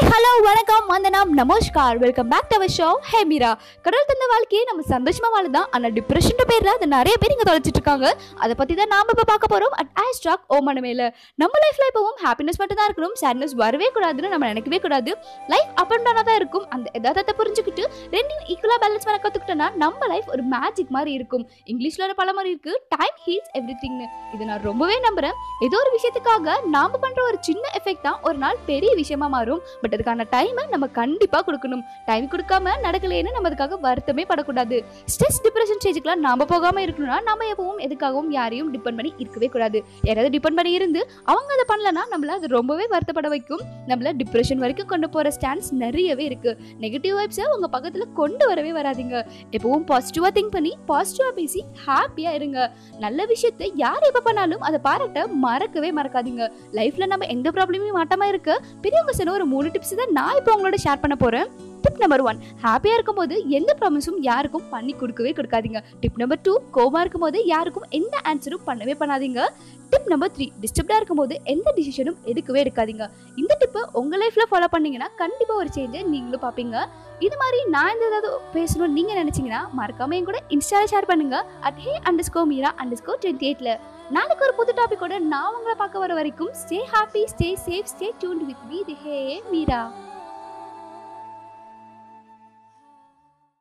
Hi hello வணக்கம். வந்தனம் நமஸ்கார். Welcome back to our show hey Meera கடவுள் தந்த வாழ்க்கையை நம்ம சந்தோஷமா வாழதான். ஆனால் டிப்ரெஷன் பேரில் அதை நிறைய பேர் இங்கே தொலைச்சிட்டு இருக்காங்க. அதை பற்றி தான் நாம் இப்போ பார்க்க போகிறோம் அட் ஆஸ் ஸ்டாக் ஓ மனமேல நம்ம லைஃப்ல இப்போவும் ஹாப்பினஸ் மட்டும் தான் இருக்கணும். சேட்னஸ் வரவே கூடாதுன்னு நம்ம நினைக்கவே கூடாது. லைஃப் அப் அண்ட் டவுனாக தான் இருக்கும். அந்த எதார்த்தத்தை புரிஞ்சுக்கிட்டு ரெண்டையும் ஈக்குவலா பேலன்ஸ் பண்ண கற்றுக்கிட்டோன்னா நம்ம லைஃப் ஒரு மேஜிக் மாதிரி இருக்கும். இங்கிலீஷில் ஒரு பலமுறை இருக்குது டைம் ஹீல்ஸ் எவ்ரி திங்னு இது நான் ரொம்பவே நம்புகிறேன் ஏதோ ஒரு விஷயத்துக்காக நாம் பண்ணுற ஒரு சின்ன எஃபெக்ட் தான் ஒரு நாள் பெரிய விஷயமா மாறும். பட் அதுக்கான டைமை நம்ம கண்டிப்பாக கொடுக்கணும். டைம் கொடுக்காம நடக்கலைன்னு நம்ம அதுக்காக வருத்தமே படக்கூடாது. ஸ்ட்ரெஸ் டிப்ரெஷன் ஸ்டேஜுக்குலாம் நாம போகாம இருக்கணும்னா நம்ம எப்பவும் எதுக்காகவும் யாரையும் டிபெண்ட் பண்ணி இருக்கவே கூடாது. யாராவது டிபெண்ட் பண்ணி இருந்து அவங்க அதை பண்ணலன்னா நம்மள அது ரொம்பவே வருத்தப்பட வைக்கும். நம்மள டிப்ரெஷன் வரைக்கும் கொண்டு போகிற ஸ்டாண்ட்ஸ் நிறையவே இருக்கு. நெகட்டிவ் வைப்ஸை உங்க பக்கத்தில் கொண்டு வரவே வராதீங்க. எப்பவும் பாசிட்டிவாக திங்க் பண்ணி பாசிட்டிவாக பேசி ஹாப்பியாக இருங்க. நல்ல விஷயத்தை யார் எப்போ பண்ணாலும் அதை பாராட்ட மறக்கவே மறக்காதீங்க. லைஃப்ல நம்ம எந்த ப்ராப்ளமே மாட்டாமல் இருக்க. பெரியவங்க சொன்ன ஒரு மூணு டிப்ஸ் தான் நான் இப்போ உங்களோட ஷேர் பண்ண போறேன். டிப் நம்பர் ஒன் ஹாப்பியா இருக்கும்போது எந்த ப்ராமிஸும் யாருக்கும் பண்ணி கொடுக்கவே கொடுக்காதீங்க. டிப் நம்பர் டூ கோவமா இருக்கும்போது யாருக்கும் எந்த ஆன்சரும் பண்ணவே பண்ணாதீங்க. டிப் நம்பர் த்ரீ டிஸ்டர்ப்டா இருக்கும்போது எந்த டிசிஷனும் எடுக்கவே எடுக்காதீங்க. இந்த டிப்பை உங்க லைஃப்ல ஃபாலோ பண்ணீங்கன்னா கண்டிப்பா ஒரு சேஞ்சை நீங்களும் பார்ப்பீங்க. இது மாதிரி நான் இந்த ஏதாவது பேசணும்னு நீங்க நினைச்சீங்கன்னா மறக்காம என் கூட இன்ஸ்டால ஷேர் பண்ணுங்க. At hey underscore Meera underscore twenty எயிட்ல நாளைக்கு ஒரு புது டாபிக்கோட நான் உங்களை பார்க்க வர வரைக்கும் stay happy stay safe stay tuned with me the hey Meera